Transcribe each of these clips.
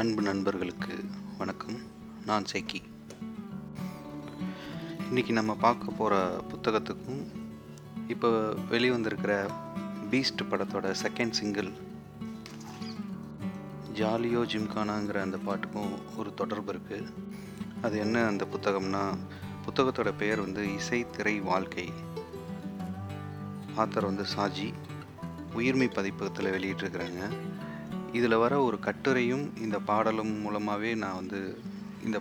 அன்பு நண்பர்களுக்கு வணக்கம். நான் சேக்கி. இன்றைக்கி நம்ம பார்க்க போகிற புத்தகத்துக்கும் இப்போ வெளிவந்திருக்கிற பீஸ்ட் படத்தோட செகண்ட் சிங்கிள் ஜாலியோ ஜிம்கானாங்கிற அந்த பாட்டுக்கும் ஒரு தொடர்பு இருக்குது அது என்ன அந்த புத்தகம்னா புத்தகத்தோட பெயர் வந்து இசை திரை வாழ்க்கை. ஆத்தர் வந்து சாஜி உயிர்மை பதிப்பகத்தில் வெளியிட்டிருக்கிறாங்க. இதில் வர ஒரு கட்டுரையும் இந்த பாடலும் மூலமாகவே நான் வந்து இந்த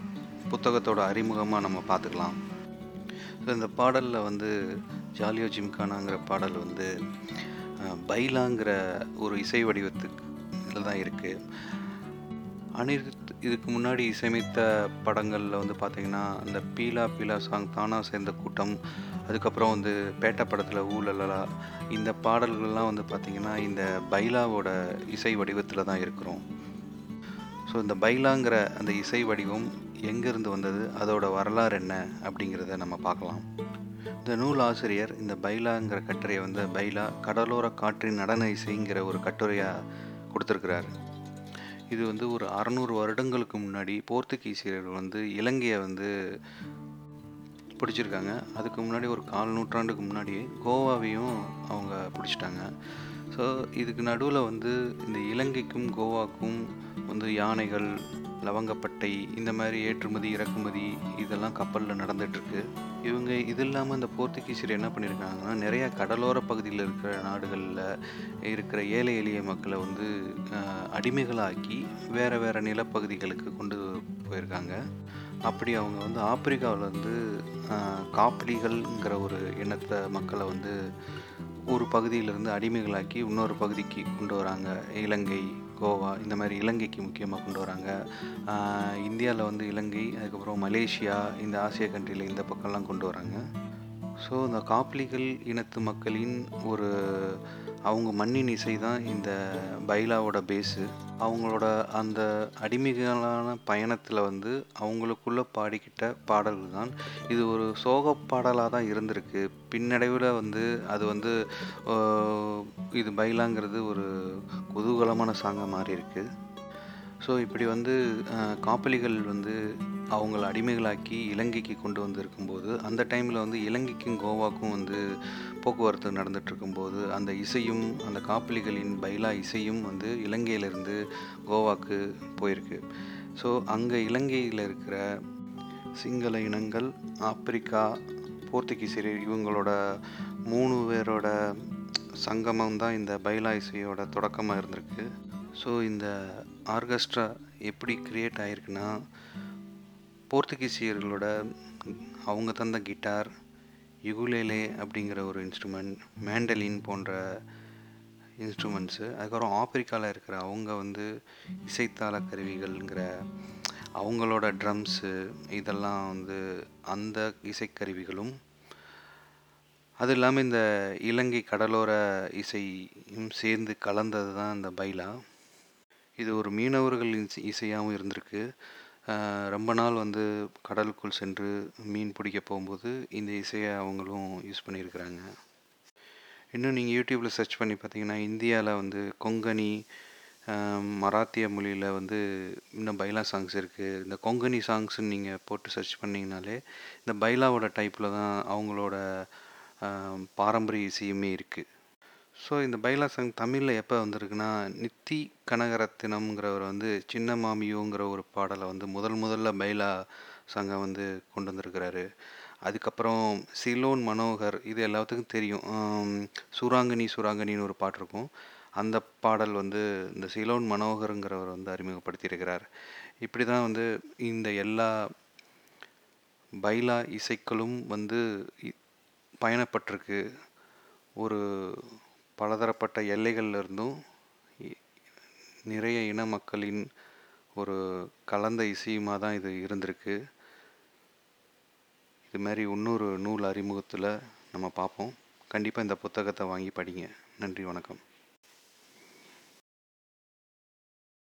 புத்தகத்தோட அறிமுகமாக நம்ம பார்த்துக்கலாம். ஸோ இந்த பாடலில் வந்து ஜாலியோ ஜிம்கானாங்கிற பாடல் வந்து பைலாங்கிற ஒரு இசை வடிவத்துக்கு தான் இருக்குது அனிருத் இதுக்கு முன்னாடி இசையமைத்த படங்களில் வந்து பார்த்திங்கன்னா அந்த பீலா பீலா சாங் தானா சேர்ந்த கூட்டம் அதுக்கப்புறம் வந்து பேட்டை படத்தில் ஊழலலா இந்த பாடல்கள்லாம் வந்து பார்த்திங்கன்னா இந்த பைலாவோட இசை வடிவத்தில் தான் இருக்கிறோம். ஸோ இந்த பைலாங்கிற அந்த இசை வடிவம் எங்கேருந்து வந்தது அதோட வரலாறு என்ன அப்படிங்கிறத நம்ம பார்க்கலாம். இந்த நூல் ஆசிரியர் இந்த பைலாங்கிற கட்டுரையை வந்து பைலா கடலோர காற்றின் நடன இசைங்கிற ஒரு கட்டுரையாக கொடுத்துருக்கிறார். இது வந்து ஒரு அறநூறு வருடங்களுக்கு முன்னாடி போர்த்துகீசியர்கள் வந்து இலங்கையை வந்து பிடிச்சிருக்காங்க. அதுக்கு முன்னாடி ஒரு கால் நூற்றாண்டுக்கு முன்னாடியே கோவாவையும் அவங்க பிடிச்சிட்டாங்க. ஸோ இதுக்கு நடுவில் வந்து இந்த இலங்கைக்கும் கோவாக்கும் வந்து யானைகள் லவங்கப்பட்டை இந்த மாதிரி ஏற்றுமதி இறக்குமதி இதெல்லாம் கப்பலில் நடந்துகிட்ருக்கு இவங்க இது இல்லாமல் இந்த போர்த்துகீசியர் என்ன பண்ணியிருக்காங்கன்னா நிறையா கடலோர பகுதியில் இருக்கிற நாடுகளில் இருக்கிற ஏழை எளிய மக்களை வந்து அடிமைகளாக்கி வேறு வேறு நிலப்பகுதிகளுக்கு கொண்டு போயிருக்காங்க. அப்படி அவங்க வந்து ஆப்பிரிக்காவில் வந்து ஒரு இனத்தை மக்களை வந்து ஒரு பகுதியிலிருந்து அடிமைகளாக்கி இன்னொரு பகுதிக்கு கொண்டு வராங்க. இலங்கை கோவா இந்த மாதிரி இலங்கைக்கு முக்கியமாக கொண்டு வராங்க. இந்தியாவில் வந்து இலங்கை அதுக்கப்புறம் மலேசியா இந்த ஆசிய கண்ட்ரியில் இந்த பக்கம்லாம் கொண்டு வராங்க. ஸோ இந்த காப்பிலிகள் இனத்து மக்களின் ஒரு அவங்க மண்ணின் இசை தான் இந்த பைலாவோட பேஸு. அவங்களோட அந்த அடிமைகளான பயணத்தில் வந்து அவங்களுக்குள்ளே பாடிக்கிட்ட பாடல்கள் தான். இது ஒரு சோக பாடலாக தான் இருந்திருக்கு. பின்னடைவில் வந்து அது வந்து இது பைலாங்கிறது ஒரு குதூகலமான சாங்காக மாறி இருக்குது ஸோ இப்படி வந்து காப்பலிகள் வந்து அவங்கள அடிமைகளாக்கி இலங்கைக்கு கொண்டு வந்திருக்கும்போது அந்த டைமில் வந்து இலங்கைக்கும் கோவாக்கும் வந்து போக்குவரத்து நடந்துகிட்ருக்கும்போது அந்த இசையும் அந்த காப்பலிகளின் பைலா இசையும் வந்து இலங்கையிலேருந்து கோவாக்கு போயிருக்கு. ஸோ அங்கே இலங்கையில் இருக்கிற சிங்கள இனங்கள் ஆப்பிரிக்கா போர்த்துகீசியர் இவங்களோட மூணு பேரோட சங்கமம் தான் இந்த பைலா இசையோட தொடக்கமாக இருந்திருக்கு. ஸோ இந்த ஆர்கெஸ்ட்ரா எப்படி க்ரியேட் ஆகிருக்குன்னா போர்த்துகீசியர்களோட அவங்க தந்த கிட்டார் யுகுலேலே அப்படிங்கிற ஒரு இன்ஸ்ட்ருமெண்ட் மேண்டலின் போன்ற இன்ஸ்ட்ருமெண்ட்ஸு அதுக்கப்புறம் ஆப்பிரிக்காவில் இருக்கிற அவங்க வந்து இசைத்தாள கருவிகள்ங்கிற அவங்களோட ட்ரம்ஸு இதெல்லாம் வந்து அந்த இசைக்கருவிகளும் அது இல்லாமல் இந்த இலங்கை கடலோர இசையும் சேர்ந்து கலந்தது தான் இந்த பைலா. இது ஒரு மீனவர்களின் இசை- இசையாகவும் இருந்திருக்கு. ரொம்ப நாள் வந்து கடலுக்குள் சென்று மீன் பிடிக்க போகும்போது இந்த இசையை அவங்களும் யூஸ் பண்ணியிருக்கிறாங்க. இன்னும் நீங்கள் யூடியூப்பில் சர்ச் பண்ணி பார்த்தீங்கன்னா இந்தியாவில் வந்து கொங்கனி மராத்திய மொழியில் வந்து இன்னும் பைலா சாங்ஸ் இருக்குது இந்த கொங்கனி சாங்ஸ்ன்னு நீங்கள் போட்டு சர்ச் பண்ணிங்கனாலே இந்த பைலாவோட டைப்பில் தான் அவங்களோட பாரம்பரிய இசையுமே இருக்குது ஸோ இந்த பைலா சாங் தமிழில் எப்போ வந்திருக்குன்னா நித்தி கனகரத்தினம்ங்கிறவர் வந்து சின்ன மாமியோங்கிற ஒரு பாடலை வந்து முதல் முதல்ல பைலா சாங்கை வந்து கொண்டு வந்திருக்கிறாரு. அதுக்கப்புறம் சிலோன் மனோகர் இது எல்லாத்துக்கும் தெரியும். சூராங்கனி சூராங்கனின்னு ஒரு பாட்டு இருக்கும். அந்த பாடல் வந்து இந்த சிலோன் மனோகருங்கிறவர் வந்து அறிமுகப்படுத்தியிருக்கிறார். இப்படி தான் வந்து இந்த எல்லா பைலா இசைக்களும் வந்து இ- பயணப்பட்டிருக்கு. ஒரு பலதரப்பட்ட எல்லைகள்ல இருந்தும் இ- நிறைய இன மக்களின் ஒரு கலந்த இசையுமாக தான் இது இருந்திருக்கு. இது மாதிரி இன்னொரு நூல் அறிமுகத்தில் நம்ம பார்ப்போம். கண்டிப்பாக இந்த புத்தகத்தை வாங்கி படிங்க. நன்றி வணக்கம்.